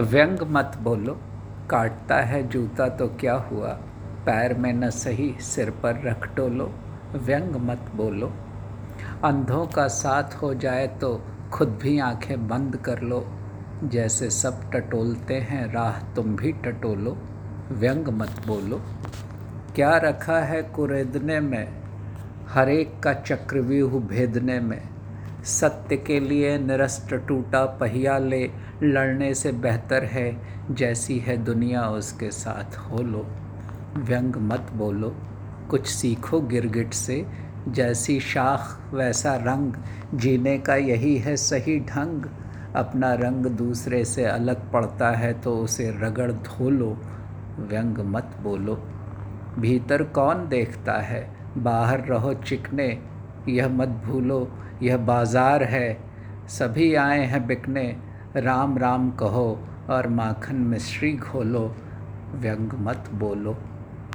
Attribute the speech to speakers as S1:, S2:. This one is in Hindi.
S1: व्यंग मत बोलो। काटता है जूता तो क्या हुआ? पैर में न सही, सिर पर रख टोलो। व्यंग मत बोलो। अंधों का साथ हो जाए तो खुद भी आँखें बंद कर लो। जैसे सब टटोलते हैं, राह तुम भी टटोलो। व्यंग मत बोलो। क्या रखा है कुरेदने में? हर एक का चक्रव्यूह भेदने में। सत्य के लिए निरस्त टूटा पहिया ले लड़ने से बेहतर है, जैसी है दुनिया उसके साथ। हो लो, व्यंग मत बोलो, कुछ सीखो गिरगिट से, जैसी शाख वैसा रंग, जीने का यही है सही ढंग। अपना रंग दूसरे से अलग पड़ता है तो उसे रगड़ धो लो, व्यंग मत बोलो। भीतर कौन देखता है? बाहर रहो चिकने यह मत भूलो, यह बाज़ार है। सभी आए हैं बिकने, राम राम कहो और माखन मिश्री घोलो, व्यंग मत बोलो।